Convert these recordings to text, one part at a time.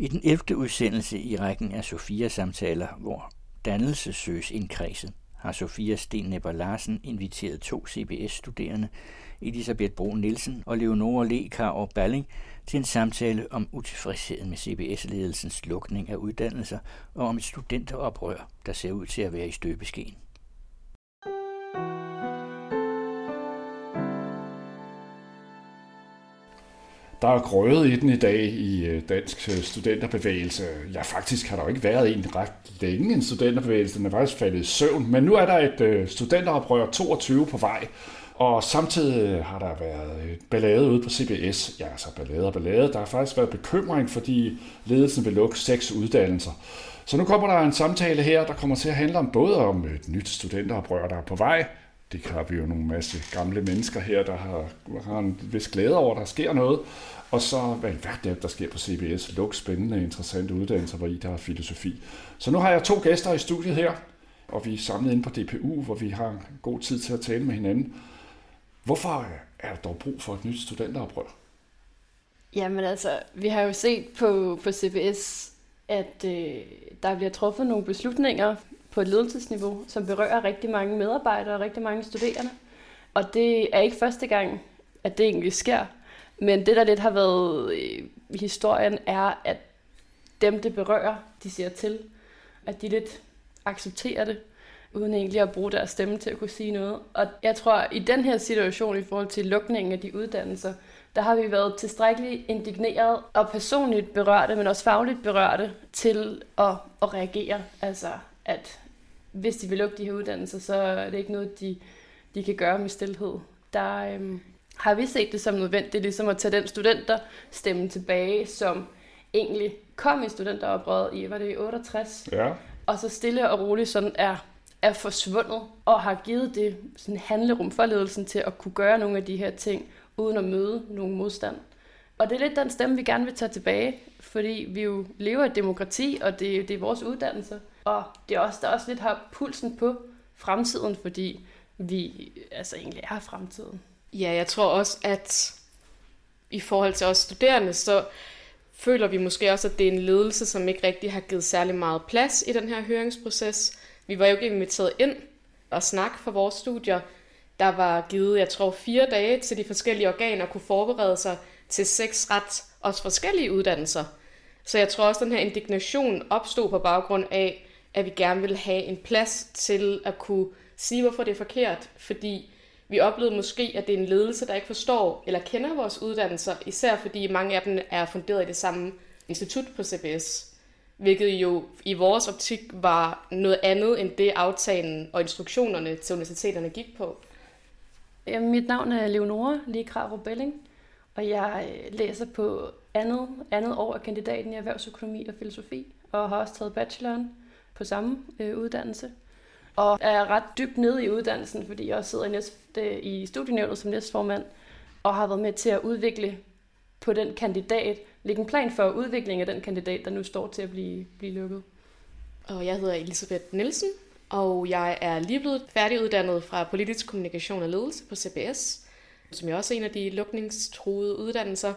I den 11. udsendelse i rækken af Sofias samtaler, hvor dannelse søges indkredset, har Sofia Sten Nepper Larsen inviteret to CBS-studerende, Elisabeth Bro Nielsen og Leonora Lekar og Balling, til en samtale om utilfredsheden med CBS-ledelsens lukning af uddannelser og om et studenteroprør, der ser ud til at være i støbeskeen. Der er grøvet i den i dag i øh, dansk øh, studenterbevægelse. Ja, faktisk har der jo ikke været en ret længe en studenterbevægelse. Den er faktisk faldet i søvn. Men nu er der et øh, studenteroprør 22 på vej. Og samtidig har der været ballade ude på CBS. Ja, altså ballade og ballade. Der har faktisk været bekymring, fordi ledelsen vil lukke seks uddannelser. Så nu kommer der en samtale her, der kommer til at handle om både om et nyt studenteroprør, der er på vej, det har vi jo nogle masse gamle mennesker her, der har, har en vis glæde over, at der sker noget. Og så, hvad det er, der sker på CBS? Luk spændende, interessante uddannelser, hvor I der har filosofi. Så nu har jeg to gæster i studiet her, og vi er samlet inde på DPU, hvor vi har god tid til at tale med hinanden. Hvorfor er der dog brug for et nyt studenteroprør? Jamen altså, vi har jo set på, på CBS, at øh, der bliver truffet nogle beslutninger på et ledelsesniveau, som berører rigtig mange medarbejdere og rigtig mange studerende. Og det er ikke første gang, at det egentlig sker. Men det, der lidt har været i historien, er, at dem, det berører, de siger til, at de lidt accepterer det, uden egentlig at bruge deres stemme til at kunne sige noget. Og jeg tror, at i den her situation i forhold til lukningen af de uddannelser, der har vi været tilstrækkeligt indigneret og personligt berørte, men også fagligt berørte til at, at reagere. Altså, at hvis de vil lukke de her uddannelser, så er det ikke noget, de, de kan gøre med stillhed. Der øhm, har vi set det som nødvendigt, ligesom at tage den studenter stemme tilbage, som egentlig kom i studenteroprøret i, var det i 68? Ja. Og så stille og roligt sådan er, er forsvundet, og har givet det sådan handlerum for ledelsen til at kunne gøre nogle af de her ting, uden at møde nogen modstand. Og det er lidt den stemme, vi gerne vil tage tilbage, fordi vi jo lever i et demokrati, og det, det er vores uddannelse. Og det er også, der også lidt har pulsen på fremtiden, fordi vi altså egentlig er fremtiden. Ja, jeg tror også, at i forhold til os studerende, så føler vi måske også, at det er en ledelse, som ikke rigtig har givet særlig meget plads i den her høringsproces. Vi var jo ikke inviteret ind og snakke for vores studier. Der var givet, jeg tror, fire dage til de forskellige organer kunne forberede sig til seks ret også forskellige uddannelser. Så jeg tror også, at den her indignation opstod på baggrund af, at vi gerne vil have en plads til at kunne sige, hvorfor det er forkert. Fordi vi oplevede måske, at det er en ledelse, der ikke forstår eller kender vores uddannelser, især fordi mange af dem er funderet i det samme institut på CBS. Hvilket jo i vores optik var noget andet end det aftalen og instruktionerne til universiteterne gik på. Ja, mit navn er Leonora Ligravo Belling, og jeg læser på andet, andet år af kandidaten i erhvervsøkonomi og filosofi, og har også taget bacheloren på samme øh, uddannelse. Og er ret dybt nede i uddannelsen, fordi jeg også sidder i, næste, øh, i studienævnet som næstformand, og har været med til at udvikle på den kandidat, lægge en plan for udviklingen af den kandidat, der nu står til at blive, blive lukket. Og jeg hedder Elisabeth Nielsen, og jeg er lige blevet færdiguddannet fra politisk kommunikation og ledelse på CBS, som jeg også er en af de lukningstruede uddannelser.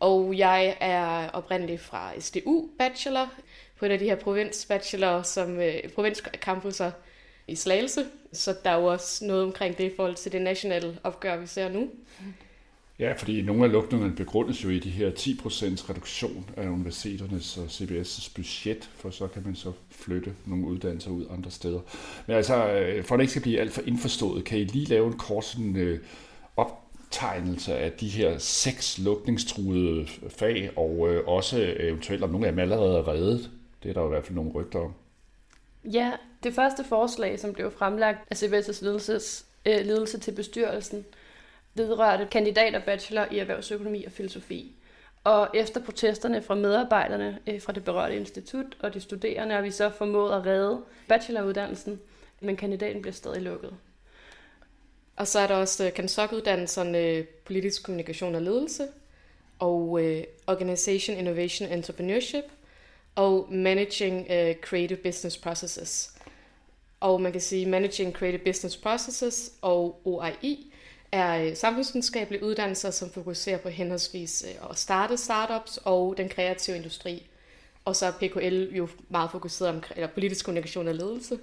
Og jeg er oprindelig fra SDU Bachelor, på en af de her provinsbachelor, som øh, provinscampuser i Slagelse. Så der er jo også noget omkring det i forhold til det nationale opgør, vi ser nu. Ja, fordi nogle af lukningerne begrundes jo i de her 10% reduktion af universiteternes og CBS' budget, for så kan man så flytte nogle uddannelser ud andre steder. Men altså, øh, for at det ikke skal blive alt for indforstået, kan I lige lave en kort sådan, øh, optegnelse af de her seks lukningstruede fag, og øh, også øh, eventuelt om nogle af dem allerede er reddet? Det er der i hvert fald nogle rygter om. Ja, det første forslag, som blev fremlagt af CBS' ledelses, øh, ledelse til bestyrelsen, vedrørte kandidat og bachelor i erhvervsøkonomi og filosofi. Og efter protesterne fra medarbejderne øh, fra det berørte institut og de studerende, har vi så formået at redde bacheloruddannelsen, men kandidaten bliver stadig lukket. Og så er der også CANSOC-uddannelserne øh, politisk kommunikation og ledelse, og øh, Organization, Innovation, Entrepreneurship, og Managing uh, Creative Business Processes. Og man kan sige, Managing Creative Business Processes og OII er øh, samfundsvidenskabelige uddannelser, som fokuserer på henholdsvis øh, at starte startups og den kreative industri. Og så er PKL jo meget fokuseret omkring, eller politisk kommunikation og ledelse,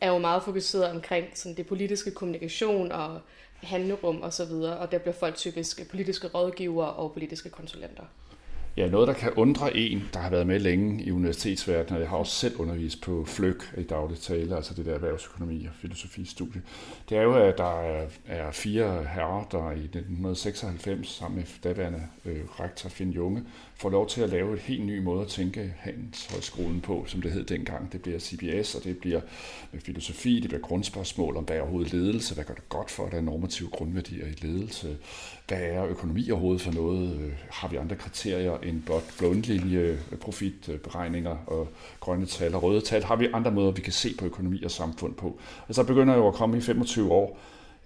er jo meget fokuseret omkring sådan det politiske kommunikation og handlerum og så videre, og der bliver folk typisk politiske rådgivere og politiske konsulenter. Ja, noget, der kan undre en, der har været med længe i universitetsverdenen, og jeg har også selv undervist på FLØK i dagligt tale, altså det der erhvervsøkonomi og filosofistudie, det er jo, at der er, er fire herrer, der i 1996 sammen med daværende øh, rektor Finn Junge får lov til at lave et helt ny måde at tænke Handelshøjskolen på, som det hed dengang. Det bliver CBS, og det bliver med filosofi, det bliver grundspørgsmål om, hvad er overhovedet ledelse, hvad gør det godt for, at der er normative grundværdier i ledelse, hvad er økonomi overhovedet for noget, øh, har vi andre kriterier end blot bundlinje, øh, profitberegninger øh, og grønne tal og røde tal, har vi andre måder, vi kan se på økonomi og samfund på. Og så begynder jo at komme i 25 år,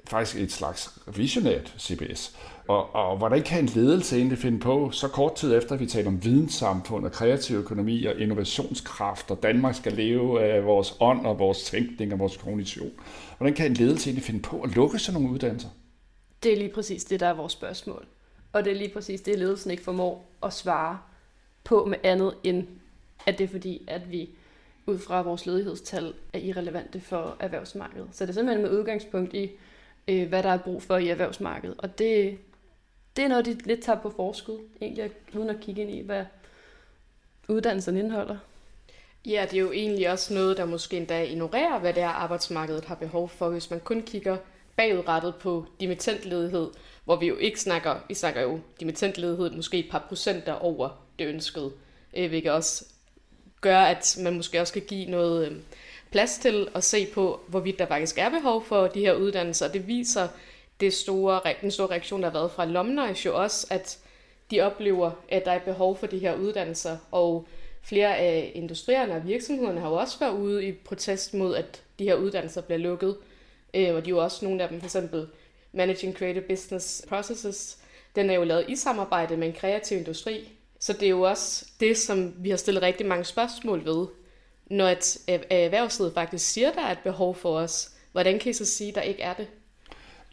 faktisk et slags visionært CBS. Og, og hvordan kan en ledelse egentlig finde på, så kort tid efter at vi taler om videnssamfund og kreativ økonomi og innovationskraft, og Danmark skal leve af vores ånd og vores tænkning og vores kognition. Hvordan kan en ledelse egentlig finde på at lukke sådan nogle uddannelser? Det er lige præcis det, der er vores spørgsmål. Og det er lige præcis det, ledelsen ikke formår at svare på med andet end, at det er fordi, at vi ud fra vores ledighedstal er irrelevante for erhvervsmarkedet. Så det er simpelthen med udgangspunkt i, øh, hvad der er brug for i erhvervsmarkedet. Og det, det er noget, de lidt tager på forskud, egentlig uden at kigge ind i, hvad uddannelsen indeholder. Ja, det er jo egentlig også noget, der måske endda ignorerer, hvad det er, arbejdsmarkedet har behov for, hvis man kun kigger bagudrettet på dimittentledighed, hvor vi jo ikke snakker, vi snakker jo dimittentledighed måske et par procenter over det ønskede, øh, hvilket også gør, at man måske også skal give noget øh, plads til at se på, hvorvidt der faktisk er behov for de her uddannelser. Det viser det store, den store reaktion, der har været fra Lomnøjs jo også, at de oplever, at der er behov for de her uddannelser, og flere af industrierne og virksomhederne har jo også været ude i protest mod, at de her uddannelser bliver lukket. Øh, og de er jo også nogle af dem, for eksempel Managing Creative Business Processes, den er jo lavet i samarbejde med en kreativ industri. Så det er jo også det, som vi har stillet rigtig mange spørgsmål ved, når et erhvervslivet faktisk siger, der er et behov for os. Hvordan kan I så sige, der ikke er det?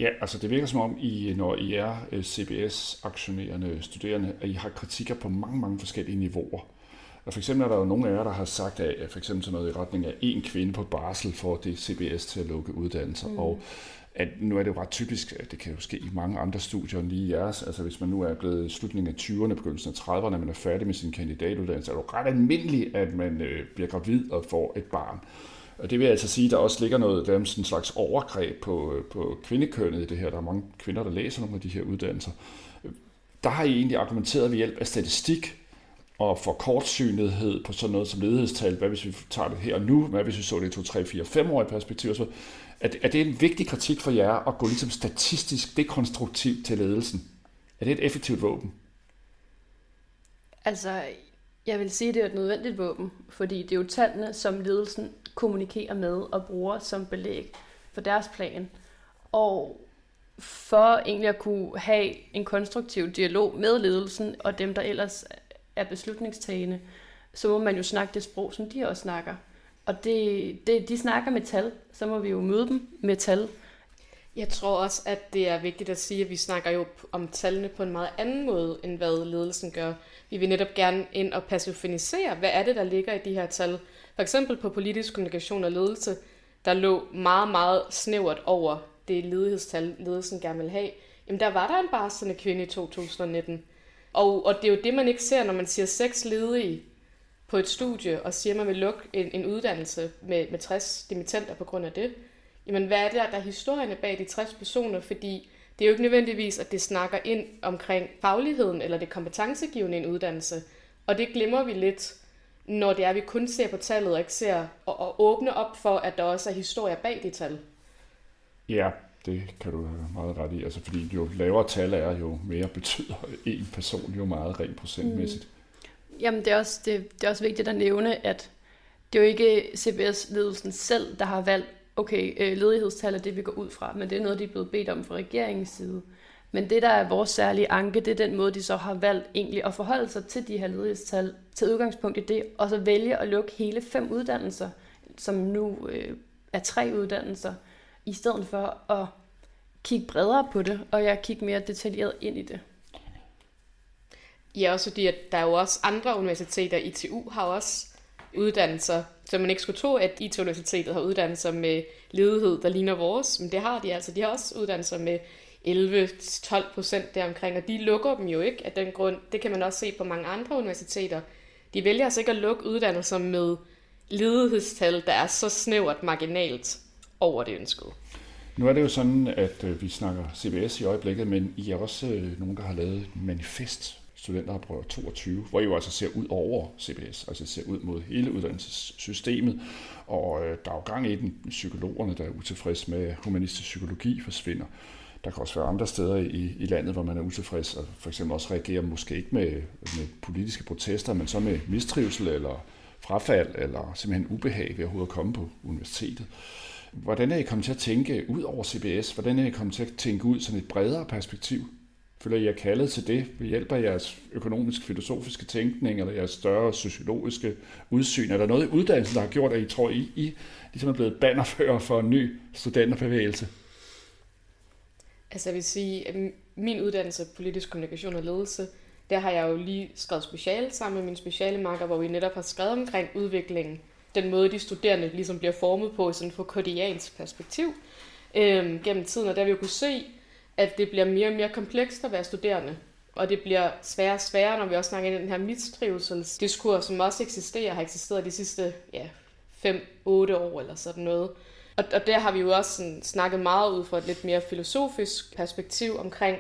Ja, altså det virker som om, I, når I er øh, CBS-aktionerende studerende, at I har kritikker på mange, mange forskellige niveauer. Og for eksempel er der jo nogle af jer, der har sagt, at for eksempel sådan noget i retning af en kvinde på barsel for det CBS til at lukke uddannelser. Mm. Og at nu er det jo ret typisk, at det kan jo ske i mange andre studier end lige jeres. Altså hvis man nu er blevet i slutningen af 20'erne, begyndelsen af 30'erne, man er færdig med sin kandidatuddannelse, er det jo ret almindeligt, at man øh, bliver gravid og får et barn. Og det vil altså sige, at der også ligger noget der er sådan en slags overgreb på, øh, på kvindekønnet i det her. Der er mange kvinder, der læser nogle af de her uddannelser. Der har I egentlig argumenteret ved hjælp af statistik og for kortsynethed på sådan noget som ledighedstal. Hvad hvis vi tager det her og nu? Hvad hvis vi så det i 2, 3, 4, 5 år i perspektiv? Så er, det, er det en vigtig kritik for jer at gå ligesom statistisk dekonstruktivt til ledelsen? Er det et effektivt våben? Altså, jeg vil sige, at det er et nødvendigt våben, fordi det er jo tallene, som ledelsen kommunikerer med og bruger som belæg for deres plan. Og for egentlig at kunne have en konstruktiv dialog med ledelsen og dem, der ellers er beslutningstagende, så må man jo snakke det sprog, som de også snakker. Og det, det, de snakker med tal, så må vi jo møde dem med tal. Jeg tror også, at det er vigtigt at sige, at vi snakker jo om tallene på en meget anden måde, end hvad ledelsen gør. Vi vil netop gerne ind og passivisere, hvad er det, der ligger i de her tal. For eksempel på politisk kommunikation og ledelse, der lå meget, meget snævert over det ledighedstal, ledelsen gerne vil have. Jamen der var der en barslende kvinde i 2019. Og, og det er jo det, man ikke ser, når man siger seks ledige på et studie, og siger, at man vil lukke en, en uddannelse med, med 60 dimittenter på grund af det. Jamen, hvad er det, der er historierne bag de 60 personer? Fordi det er jo ikke nødvendigvis, at det snakker ind omkring fagligheden eller det kompetencegivende i en uddannelse. Og det glemmer vi lidt, når det er, at vi kun ser på tallet og ikke ser og, og åbne op for, at der også er historier bag de tal. Ja, det kan du have meget ret i. Altså, fordi jo lavere tal er, jo mere betyder en person jo meget rent procentmæssigt. Mm. Jamen, det er, også, det, det er også vigtigt at nævne, at det er jo ikke CBS-ledelsen selv, der har valgt, okay, øh, ledighedstal er det, vi går ud fra, men det er noget, de er blevet bedt om fra regeringens side. Men det, der er vores særlige anke, det er den måde, de så har valgt egentlig at forholde sig til de her ledighedstal, til udgangspunkt i det, og så vælge at lukke hele fem uddannelser, som nu øh, er tre uddannelser, i stedet for at kigge bredere på det, og jeg kigge mere detaljeret ind i det. Ja, også fordi, at der er jo også andre universiteter. ITU har også uddannelser, så man ikke skulle tro, at IT-universitetet har uddannelser med ledighed, der ligner vores, men det har de altså. De har også uddannelser med 11-12 procent deromkring, og de lukker dem jo ikke af den grund. Det kan man også se på mange andre universiteter. De vælger altså ikke at lukke uddannelser med ledighedstal, der er så snævert marginalt over det ønskede. Nu er det jo sådan, at øh, vi snakker CBS i øjeblikket, men I er også øh, nogen, der har lavet et manifest, studenteroprør 22, hvor I jo altså ser ud over CBS, altså ser ud mod hele uddannelsessystemet, og øh, der er jo gang i den, psykologerne, der er utilfredse med, at humanistisk psykologi forsvinder. Der kan også være andre steder i, i landet, hvor man er utilfreds, og for eksempel også reagerer måske ikke med, med politiske protester, men så med mistrivsel eller frafald, eller simpelthen ubehag ved overhovedet at komme på universitetet. Hvordan er I kommet til at tænke ud over CBS? Hvordan er I kommet til at tænke ud sådan et bredere perspektiv? Føler I er kaldet til det ved hjælp af jeres økonomisk-filosofiske tænkning, eller jeres større sociologiske udsyn? Er der noget i uddannelsen, der har gjort, at I tror, I, I ligesom er blevet bannerfører for en ny studenterbevægelse? Altså jeg vil sige, at min uddannelse politisk kommunikation og ledelse, der har jeg jo lige skrevet speciale sammen med min speciale marker, hvor vi netop har skrevet omkring udviklingen. Den måde, de studerende ligesom bliver formet på, sådan fra kodiansk perspektiv øhm, gennem tiden. Og der vi jo kunne se, at det bliver mere og mere komplekst at være studerende. Og det bliver sværere og sværere, når vi også snakker ind i den her mistrivselsdiskurs, som også eksisterer, har eksisteret de sidste ja, 5-8 år eller sådan noget. Og, og der har vi jo også sådan snakket meget ud fra et lidt mere filosofisk perspektiv omkring,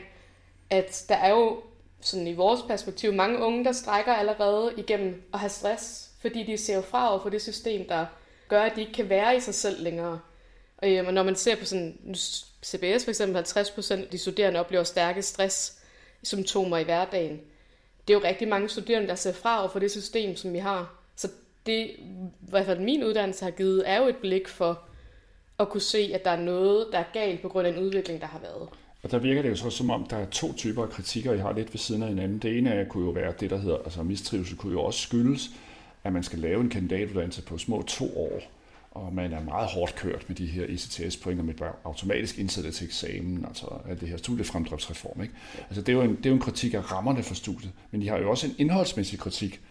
at der er jo sådan i vores perspektiv mange unge, der strækker allerede igennem at have stress, fordi de ser jo fra over for det system, der gør, at de ikke kan være i sig selv længere. Og, øhm, og når man ser på sådan CBS for eksempel, 50% af de studerende oplever stærke stress-symptomer i hverdagen. Det er jo rigtig mange studerende, der ser fra over for det system, som vi har. Så det, i hvert fald min uddannelse har givet, er jo et blik for at kunne se, at der er noget, der er galt på grund af en udvikling, der har været. Og der virker det jo så som om, der er to typer af kritikker, I har lidt ved siden af hinanden. Det ene er, kunne jo være det, der hedder, altså mistrivsel kunne jo også skyldes, at man skal lave en kandidatuddannelse på små to år og man er meget hårdt kørt med de her ECTS-point, og med automatisk indsættet til eksamen, altså alt det her studiefremdriftsreform. Ikke? Altså det, er jo en, det er jo en kritik af rammerne for studiet, men de har jo også en indholdsmæssig kritik.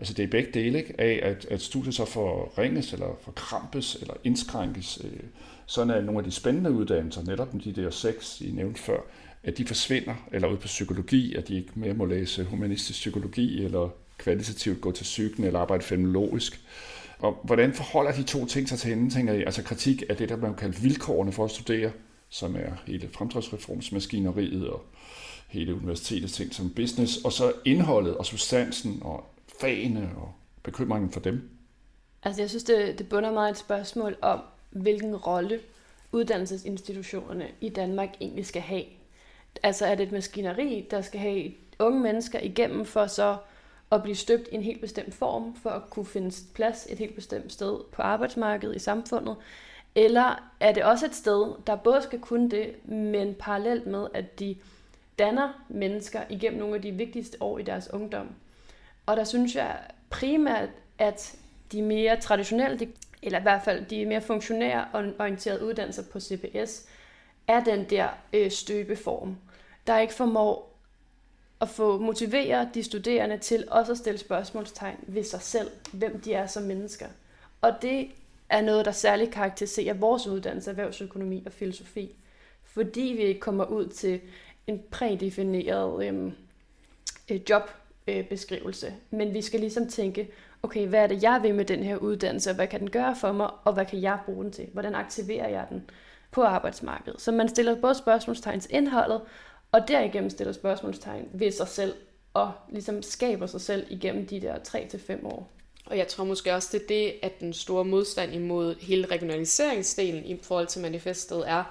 Altså det er begge dele ikke? af, at, at studiet så forringes, eller forkrampes, eller indskrænkes. Øh, sådan er nogle af de spændende uddannelser, netop de der seks, I nævnte før, at de forsvinder, eller ud på psykologi, at de ikke mere må læse humanistisk psykologi, eller kvalitativt gå til psyken, eller arbejde fenomenologisk. Og hvordan forholder de to ting sig til hinanden, tænker jeg? Altså kritik af det, der man kalder vilkårene for at studere, som er hele fremdriftsreformsmaskineriet og hele universitetets ting som business, og så indholdet og substansen og fagene og bekymringen for dem. Altså jeg synes, det, det bunder meget et spørgsmål om, hvilken rolle uddannelsesinstitutionerne i Danmark egentlig skal have. Altså er det et maskineri, der skal have unge mennesker igennem for så at blive støbt i en helt bestemt form, for at kunne finde plads et helt bestemt sted på arbejdsmarkedet i samfundet? Eller er det også et sted, der både skal kunne det, men parallelt med, at de danner mennesker igennem nogle af de vigtigste år i deres ungdom? Og der synes jeg primært, at de mere traditionelle, eller i hvert fald de mere funktionære og orienterede uddannelser på CBS, er den der øh, støbeform, der ikke formår at få motivere de studerende til også at stille spørgsmålstegn ved sig selv, hvem de er som mennesker. Og det er noget, der særligt karakteriserer vores uddannelse, erhvervsøkonomi og filosofi, fordi vi ikke kommer ud til en prædefineret øhm, øh, øh, beskrivelse. men vi skal ligesom tænke, okay, hvad er det, jeg vil med den her uddannelse, og hvad kan den gøre for mig, og hvad kan jeg bruge den til? Hvordan aktiverer jeg den på arbejdsmarkedet? Så man stiller både spørgsmålstegn til indholdet, og derigennem stiller spørgsmålstegn ved sig selv, og ligesom skaber sig selv igennem de der 3-5 år. Og jeg tror måske også, det er det, at den store modstand imod hele regionaliseringsdelen i forhold til manifestet er,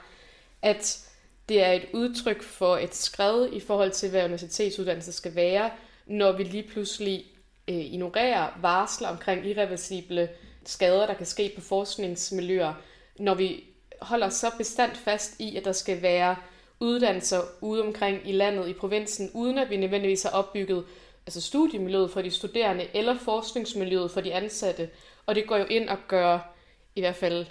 at det er et udtryk for et skred i forhold til, hvad universitetsuddannelse skal være, når vi lige pludselig øh, ignorerer varsler omkring irreversible skader, der kan ske på forskningsmiljøer, når vi holder så bestandt fast i, at der skal være uddannelser ude omkring i landet, i provinsen, uden at vi nødvendigvis har opbygget altså studiemiljøet for de studerende, eller forskningsmiljøet for de ansatte. Og det går jo ind og gør, i hvert fald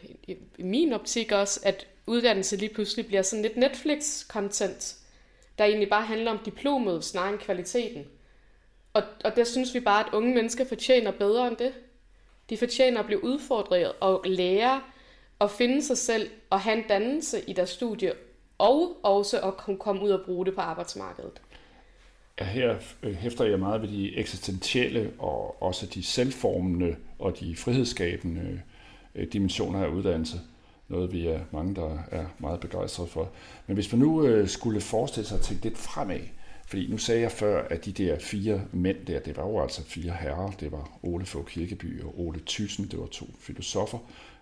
i min optik også, at uddannelse lige pludselig bliver sådan lidt Netflix-content, der egentlig bare handler om diplomet snarere end kvaliteten. Og, og der synes vi bare, at unge mennesker fortjener bedre end det. De fortjener at blive udfordret og lære at finde sig selv og have en dannelse i deres studie, og også at kunne komme ud og bruge det på arbejdsmarkedet. Ja, her øh, hæfter jeg meget ved de eksistentielle og også de selvformende og de frihedsskabende øh, dimensioner af uddannelse. Noget vi er mange, der er meget begejstrede for. Men hvis man nu øh, skulle forestille sig at tænke lidt fremad, fordi nu sagde jeg før, at de der fire mænd der, det var jo altså fire herrer. Det var Ole Fogh Kirkeby og Ole Thyssen, det var to filosofer,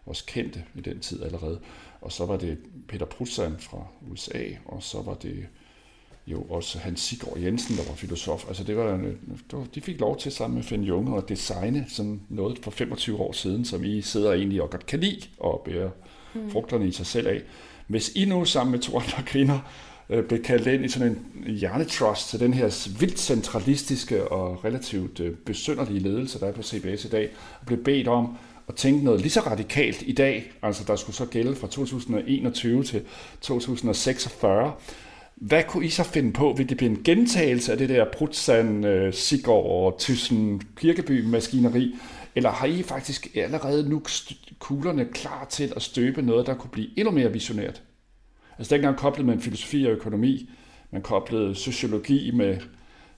også kendte i den tid allerede. Og så var det Peter Prutzan fra USA, og så var det jo også Hans Sigård Jensen, der var filosof. Altså det var, de fik lov til sammen med Finn Junge at designe sådan noget for 25 år siden, som I sidder egentlig og godt kan lide og bære mm. frugterne i sig selv af. Hvis I nu sammen med to andre kvinder øh, blev kaldt ind i sådan en hjernetrust til den her vildt centralistiske og relativt øh, besynderlige ledelse, der er på CBS i dag, og blev bedt om at tænke noget lige så radikalt i dag, altså der skulle så gælde fra 2021 til 2046, hvad kunne I så finde på? Vil det blive en gentagelse af det der Prutzan, øh, Sigård og Thyssen Kirkeby-maskineri? Eller har I faktisk allerede nu kuglerne klar til at støbe noget, der kunne blive endnu mere visionært? Altså dengang koblede man filosofi og økonomi, man koblede sociologi med,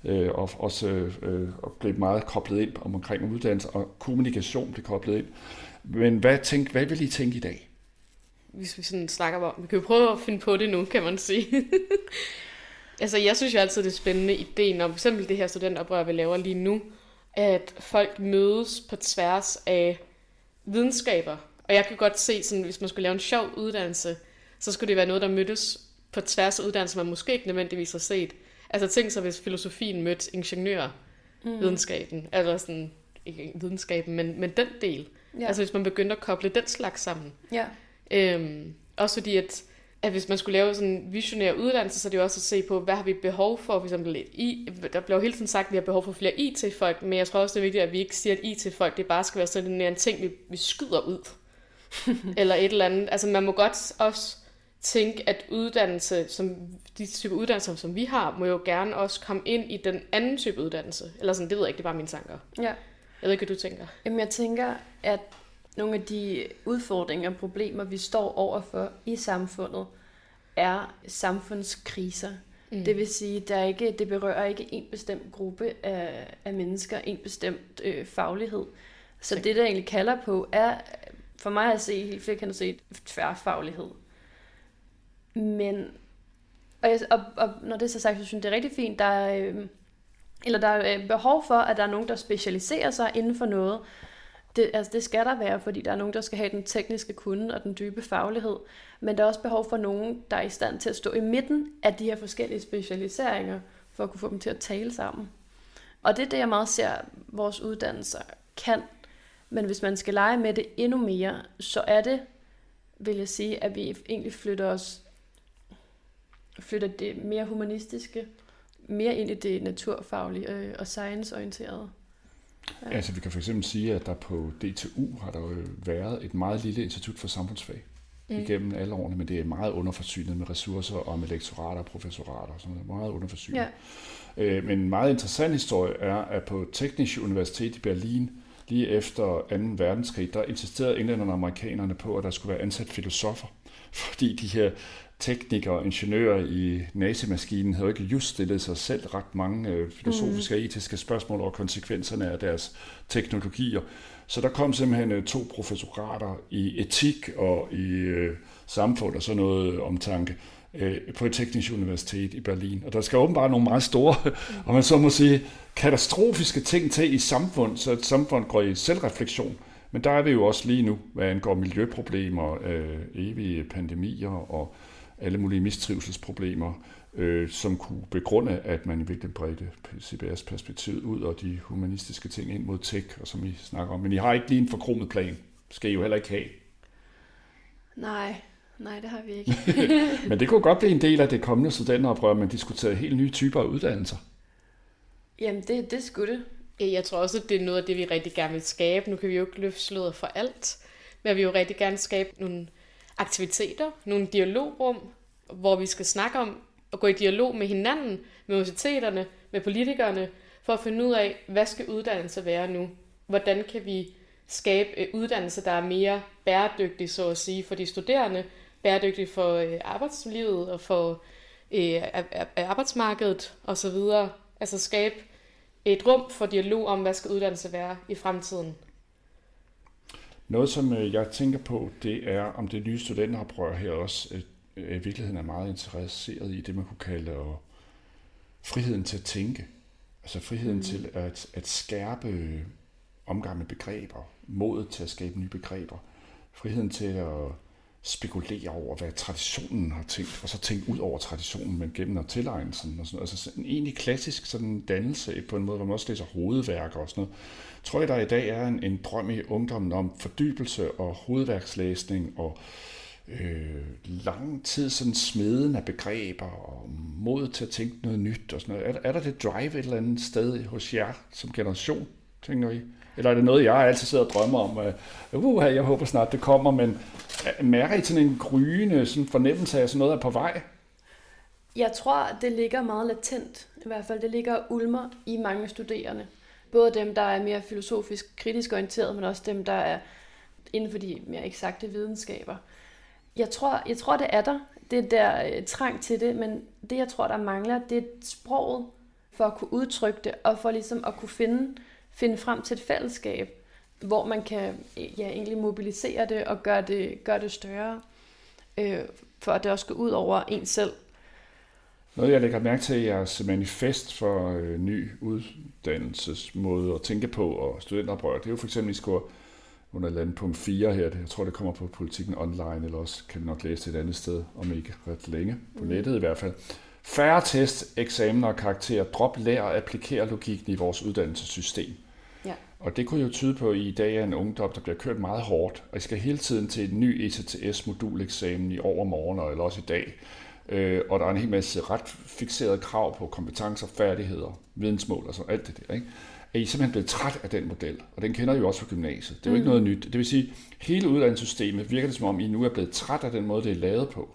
øh, og også øh, og blev meget koblet ind om omkring uddannelse, og kommunikation blev koblet ind. Men hvad, tænk, hvad vil I tænke i dag? hvis vi sådan snakker om, vi kan jo prøve at finde på det nu, kan man sige. altså, jeg synes jo altid, det er spændende ideen når for eksempel det her studentoprør, vi laver lige nu, at folk mødes på tværs af videnskaber. Og jeg kan godt se, sådan, hvis man skulle lave en sjov uddannelse, så skulle det være noget, der mødtes på tværs af uddannelser, man måske ikke nødvendigvis har set. Altså tænk sig, hvis filosofien mødte ingeniørvidenskaben, mm. eller sådan, ikke videnskaben, men, men den del. Ja. Altså hvis man begyndte at koble den slags sammen. Ja. Øhm, også fordi, at, at hvis man skulle lave sådan en visionær uddannelse, så er det jo også at se på, hvad har vi behov for, for eksempel i, der bliver jo hele tiden sagt, at vi har behov for flere IT-folk, men jeg tror også, det er vigtigt, at vi ikke siger, at IT-folk, det bare skal være sådan en ting, vi, vi skyder ud. eller et eller andet. Altså man må godt også tænke, at uddannelse, som de type uddannelser, som vi har, må jo gerne også komme ind i den anden type uddannelse. Eller sådan, det ved jeg ikke, det er bare mine tanker. Ja. Jeg ved ikke, hvad du tænker. Jamen jeg tænker, at nogle af de udfordringer og problemer, vi står overfor i samfundet, er samfundskriser. Mm. Det vil sige, der ikke, det berører ikke en bestemt gruppe af, af mennesker, en bestemt øh, faglighed. Så det, der egentlig kalder på, er for mig at se helt flere kan se tværfaglighed. Men, og, jeg, og, og når det er så sagt, så synes jeg, det er rigtig fint, der er, øh, eller der er øh, behov for, at der er nogen, der specialiserer sig inden for noget, det, altså det skal der være, fordi der er nogen, der skal have den tekniske kunde og den dybe faglighed. Men der er også behov for nogen, der er i stand til at stå i midten af de her forskellige specialiseringer, for at kunne få dem til at tale sammen. Og det er det, jeg meget ser, vores uddannelser kan. Men hvis man skal lege med det endnu mere, så er det, vil jeg sige, at vi egentlig flytter os flytter det mere humanistiske mere ind i det naturfaglige øh, og science-orienterede. Ja. Altså vi kan for eksempel sige, at der på DTU har der jo været et meget lille institut for samfundsfag mm. igennem alle årene, men det er meget underforsynet med ressourcer og med lektorater og professorater og sådan noget. Meget underforsynet. Ja. Øh, men en meget interessant historie er, at på Teknisk Universitet i Berlin, lige efter 2. verdenskrig, der insisterede englænderne og amerikanerne på, at der skulle være ansat filosofer, fordi de her teknikere og ingeniører i nazemaskinen havde jo ikke just stillet sig selv ret mange øh, filosofiske og etiske spørgsmål over konsekvenserne af deres teknologier. Så der kom simpelthen øh, to professorater i etik og i øh, samfund og sådan noget omtanke øh, på et teknisk universitet i Berlin. Og der skal åbenbart nogle meget store, og man så må sige, katastrofiske ting til i samfund, så et samfund går i selvreflektion. Men der er vi jo også lige nu, hvad angår miljøproblemer, øh, evige pandemier og alle mulige mistrivselsproblemer, øh, som kunne begrunde, at man i virkeligheden bredte CBS perspektivet ud og de humanistiske ting ind mod tech, og som I snakker om. Men I har ikke lige en forkromet plan. Skal I jo heller ikke have. Nej, nej, det har vi ikke. Men det kunne godt blive en del af det kommende studenteroprør, man diskuterede helt nye typer af uddannelser. Jamen, det, det skulle det. Øh, jeg tror også, at det er noget af det, vi rigtig gerne vil skabe. Nu kan vi jo ikke løfte sløret for alt, men vi vil jo rigtig gerne skabe nogle aktiviteter, nogle dialogrum, hvor vi skal snakke om at gå i dialog med hinanden, med universiteterne, med politikerne, for at finde ud af, hvad skal uddannelse være nu? Hvordan kan vi skabe øh, uddannelse, der er mere bæredygtig, så at sige, for de studerende, bæredygtig for øh, arbejdslivet og for arbejdsmarkedet osv. Altså skabe et rum for dialog om, hvad skal uddannelse være i fremtiden. Noget, som øh, jeg tænker på, det er, om det nye studenteroprør her også øh, i virkeligheden er meget interesseret i det, man kunne kalde og friheden til at tænke. Altså friheden mm. til at, at skærpe omgang med begreber, modet til at skabe nye begreber, friheden til at spekulere over, hvad traditionen har tænkt, og så tænke ud over traditionen, men gennem at tilegne sådan, og sådan Altså en egentlig klassisk sådan dannelse på en måde, hvor man også læser hovedværker og sådan noget. Tror jeg, der i dag er en, en drøm i ungdommen om fordybelse og hovedværkslæsning og øh, lang tid sådan smeden af begreber og mod til at tænke noget nyt og sådan noget. Er, er der det drive et eller andet sted hos jer som generation, tænker I? Eller er det noget, jeg altid sidder og drømmer om? Uh, uh, jeg håber snart, det kommer, men mærker I sådan en gryende sådan fornemmelse af, at sådan noget er på vej? Jeg tror, det ligger meget latent. I hvert fald, det ligger ulmer i mange studerende. Både dem, der er mere filosofisk kritisk orienteret, men også dem, der er inden for de mere eksakte videnskaber. Jeg tror, jeg tror det er der. Det der øh, trang til det, men det, jeg tror, der mangler, det er sproget for at kunne udtrykke det, og for ligesom at kunne finde finde frem til et fællesskab, hvor man kan ja, egentlig mobilisere det og gøre det, gøre det større, øh, for at det også går ud over en selv. Noget, jeg lægger mærke til i jeres manifest for øh, ny uddannelsesmåde at tænke på og studenteroprør, det er jo for eksempel, I skulle under land punkt 4 her, jeg tror, det kommer på politikken online, eller også kan vi nok læse det et andet sted, om ikke ret længe, på mm. nettet i hvert fald. Færre test, eksamener og karakterer. Drop, lær og applikere logikken i vores uddannelsessystem. Og det kunne jo tyde på, at i dag er en ungdom, der bliver kørt meget hårdt, og I skal hele tiden til en ny ECTS-moduleksamen i overmorgen, eller også i dag. Øh, og der er en hel masse ret fixerede krav på kompetencer, færdigheder, vidensmål og sådan alt det der. Ikke? Er I simpelthen blevet træt af den model? Og den kender I jo også fra gymnasiet. Det er jo mm. ikke noget nyt. Det vil sige, hele uddannelsessystemet virker det som om, I nu er blevet træt af den måde, det er lavet på.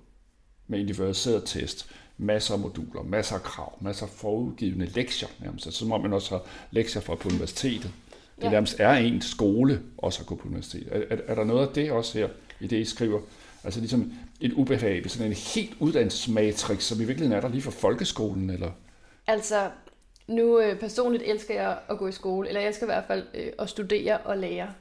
Med individualiseret test, masser af moduler, masser af krav, masser af forudgivende lektier, nærmest. Altså, som om man også har lektier fra på universitetet. Det ja. nærmest er en skole også at gå på universitetet. Er, er, er der noget af det også her, i det I skriver? Altså ligesom et ubehag, sådan en helt uddannelsesmatrix, som i virkeligheden er der lige for folkeskolen, eller? Altså, nu øh, personligt elsker jeg at gå i skole, eller jeg elsker i hvert fald øh, at studere og lære.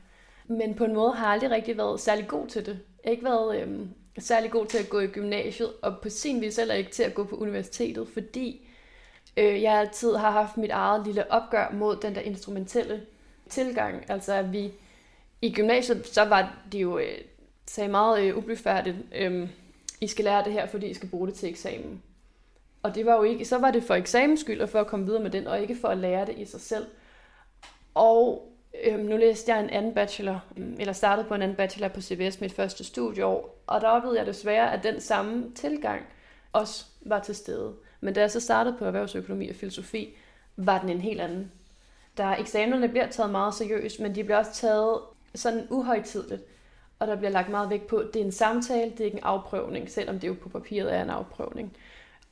Men på en måde har jeg aldrig rigtig været særlig god til det. Jeg har ikke været øh, særlig god til at gå i gymnasiet, og på sin vis heller ikke til at gå på universitetet, fordi øh, jeg altid har haft mit eget lille opgør mod den der instrumentelle tilgang. Altså at vi i gymnasiet, så var de jo øh, sagde meget øh, ublyfærdigt, øh, I skal lære det her, fordi I skal bruge det til eksamen. Og det var jo ikke, så var det for eksamens skyld, og for at komme videre med den, og ikke for at lære det i sig selv. Og Øhm, nu læste jeg en anden bachelor, mm, eller startede på en anden bachelor på CBS mit første studieår, og der oplevede jeg desværre, at den samme tilgang også var til stede. Men da jeg så startede på erhvervsøkonomi og filosofi, var den en helt anden. Der eksamenerne bliver taget meget seriøst, men de bliver også taget sådan uhøjtidligt. Og der bliver lagt meget vægt på, at det er en samtale, det er ikke en afprøvning, selvom det jo på papiret er en afprøvning.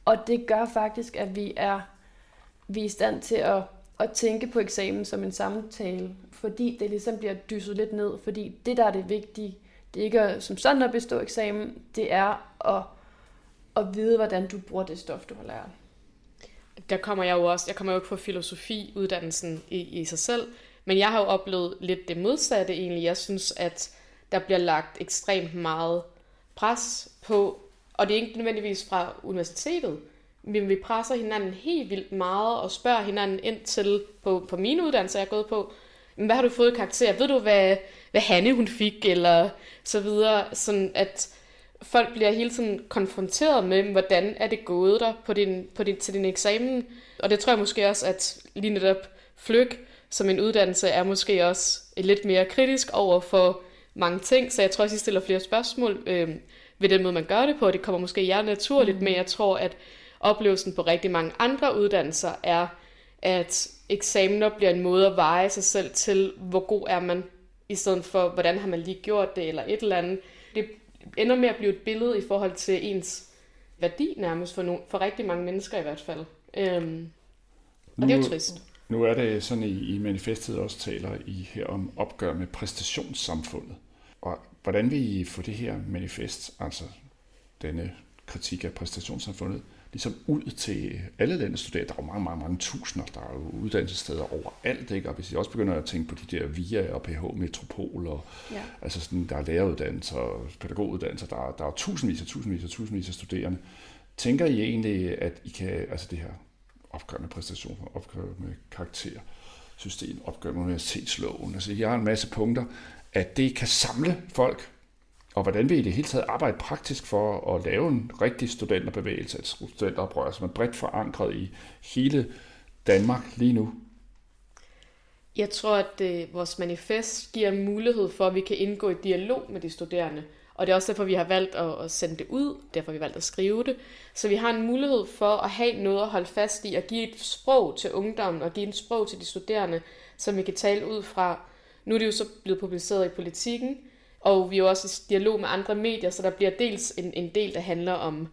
Og det gør faktisk, at vi er, vi er i stand til at, at tænke på eksamen som en samtale, fordi det ligesom bliver dysset lidt ned, fordi det, der er det vigtige, det er ikke som sådan at bestå eksamen, det er at, at vide, hvordan du bruger det stof, du har lært. Der kommer jeg jo også, jeg kommer jo ikke på filosofiuddannelsen i, i sig selv, men jeg har jo oplevet lidt det modsatte egentlig. Jeg synes, at der bliver lagt ekstremt meget pres på, og det er ikke nødvendigvis fra universitetet, men vi presser hinanden helt vildt meget og spørger hinanden ind til, på, på mine uddannelser, jeg er gået på, hvad har du fået karakter? Ved du, hvad, hvad Hanne hun fik? Eller så videre. Sådan at folk bliver hele tiden konfronteret med, hvordan er det gået der på din, på din, til din eksamen. Og det tror jeg måske også, at lige netop flyg som en uddannelse er måske også lidt mere kritisk over for mange ting. Så jeg tror også, I stiller flere spørgsmål øh, ved den måde, man gør det på. Det kommer måske jer naturligt, mm. men jeg tror, at oplevelsen på rigtig mange andre uddannelser er, at eksamener bliver en måde at veje sig selv til, hvor god er man, i stedet for, hvordan har man lige gjort det, eller et eller andet. Det ender med at blive et billede i forhold til ens værdi nærmest, for, no- for rigtig mange mennesker i hvert fald. Øhm, og nu, det er jo trist. Nu er det sådan, i, i manifestet også taler I her om opgør med præstationssamfundet. Og hvordan vil I få det her manifest, altså denne kritik af præstationssamfundet, ligesom ud til alle landets studerende. Der er jo mange, mange, mange tusinder. Der er jo uddannelsessteder overalt, ikke? Og hvis I også begynder at tænke på de der VIA og PH Metropol, og ja. altså sådan, der er læreruddannelser og pædagoguddannelser, der er, der er tusindvis og tusindvis og tusindvis af studerende. Tænker I egentlig, at I kan, altså det her opgør med præstation, opgør med karaktersystem, opgør med universitetsloven, altså jeg har en masse punkter, at det kan samle folk og hvordan vil I det hele taget arbejde praktisk for at lave en rigtig studenterbevægelse, et studenteroprør, som er bredt forankret i hele Danmark lige nu? Jeg tror, at øh, vores manifest giver mulighed for, at vi kan indgå i dialog med de studerende. Og det er også derfor, vi har valgt at, at sende det ud, derfor har vi valgt at skrive det. Så vi har en mulighed for at have noget at holde fast i, og give et sprog til ungdommen, og give et sprog til de studerende, som vi kan tale ud fra. Nu er det jo så blevet publiceret i politikken, og vi er jo også i dialog med andre medier, så der bliver dels en, en del, der handler om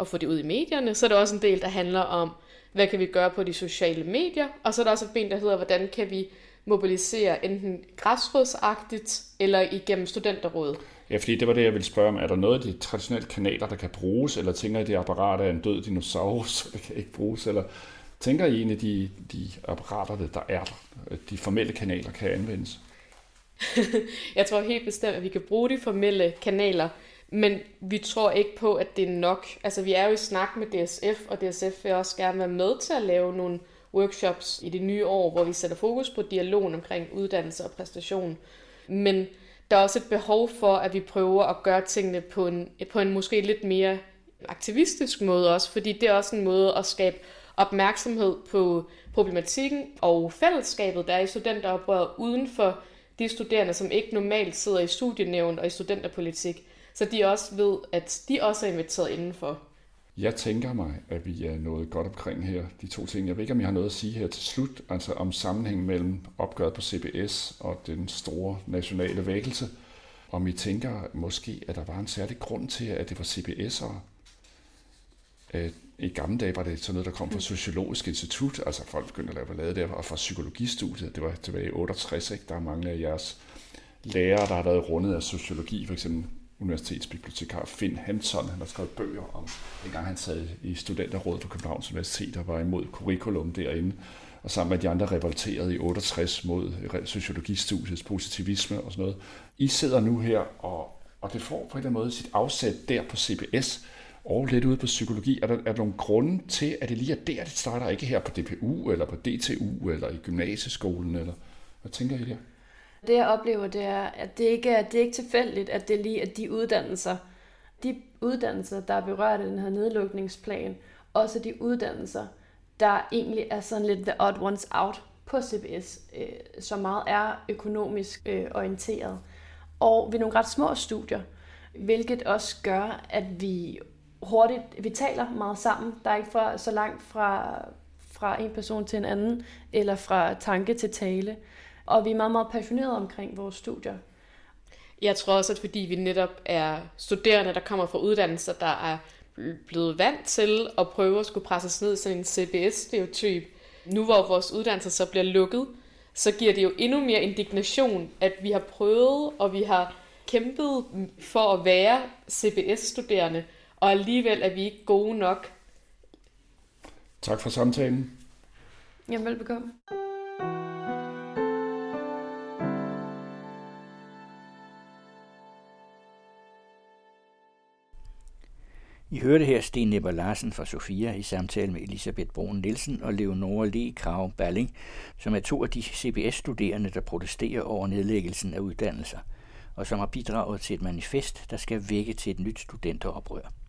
at få det ud i medierne, så er der også en del, der handler om, hvad kan vi gøre på de sociale medier, og så er der også et ben, der hedder, hvordan kan vi mobilisere enten græsrodsagtigt eller igennem studenterrådet. Ja, fordi det var det, jeg ville spørge om. Er der noget af de traditionelle kanaler, der kan bruges, eller tænker I, det apparat er en død dinosaurus, så det kan ikke bruges, eller tænker I egentlig, de, de apparater, der er der, de formelle kanaler, kan anvendes? jeg tror helt bestemt, at vi kan bruge de formelle kanaler, men vi tror ikke på, at det er nok. Altså, vi er jo i snak med DSF, og DSF vil også gerne være med til at lave nogle workshops i det nye år, hvor vi sætter fokus på dialogen omkring uddannelse og præstation. Men der er også et behov for, at vi prøver at gøre tingene på en, på en måske lidt mere aktivistisk måde også, fordi det er også en måde at skabe opmærksomhed på problematikken og fællesskabet, der er i studenteroprøret uden for de studerende, som ikke normalt sidder i studienævn og i studenterpolitik, så de også ved, at de også er inviteret indenfor. Jeg tænker mig, at vi er nået godt omkring her, de to ting. Jeg ved ikke, om jeg har noget at sige her til slut, altså om sammenhængen mellem opgøret på CBS og den store nationale vækkelse. Om I tænker måske, at der var en særlig grund til, at det var CBS'ere, i gamle dage var det sådan noget, der kom fra mm. Sociologisk Institut, altså folk begyndte at lave ballade der, og fra psykologistudiet, det var tilbage i 68, ikke? der er mange af jeres lærere, der har været rundet af sociologi, for eksempel universitetsbibliotekar Finn Hampton, han har skrevet bøger om, dengang han sad i studenterrådet på Københavns Universitet og var imod curriculum derinde, og sammen med de andre revolterede i 68 mod sociologistudiets positivisme og sådan noget. I sidder nu her, og, og det får på en eller anden måde sit afsæt der på CBS, og lidt ude på psykologi. Er der, er der nogle grunde til, at det lige er der, det starter, ikke her på DPU, eller på DTU, eller i gymnasieskolen, eller hvad tænker I der? Det jeg oplever, det er, at det ikke er, det er ikke tilfældigt, at det lige er de uddannelser, de uddannelser, der er berørt af den her nedlukningsplan, også de uddannelser, der egentlig er sådan lidt the odd ones out på CBS, øh, som meget er økonomisk øh, orienteret. Og ved nogle ret små studier, hvilket også gør, at vi hurtigt, vi taler meget sammen. Der er ikke fra, så langt fra, fra en person til en anden, eller fra tanke til tale. Og vi er meget, meget passionerede omkring vores studier. Jeg tror også, at fordi vi netop er studerende, der kommer fra uddannelser, der er blevet vant til at prøve at skulle presse ned i sådan en CBS-stereotyp, nu hvor vores uddannelser så bliver lukket, så giver det jo endnu mere indignation, at vi har prøvet, og vi har kæmpet for at være CBS-studerende, og alligevel er vi ikke gode nok. Tak for samtalen. Jamen, velbekomme. I hørte her Sten Nepper Larsen fra Sofia i samtale med Elisabeth Brun Nielsen og Leonora Le Krav Balling, som er to af de CBS-studerende, der protesterer over nedlæggelsen af uddannelser, og som har bidraget til et manifest, der skal vække til et nyt studenteroprør.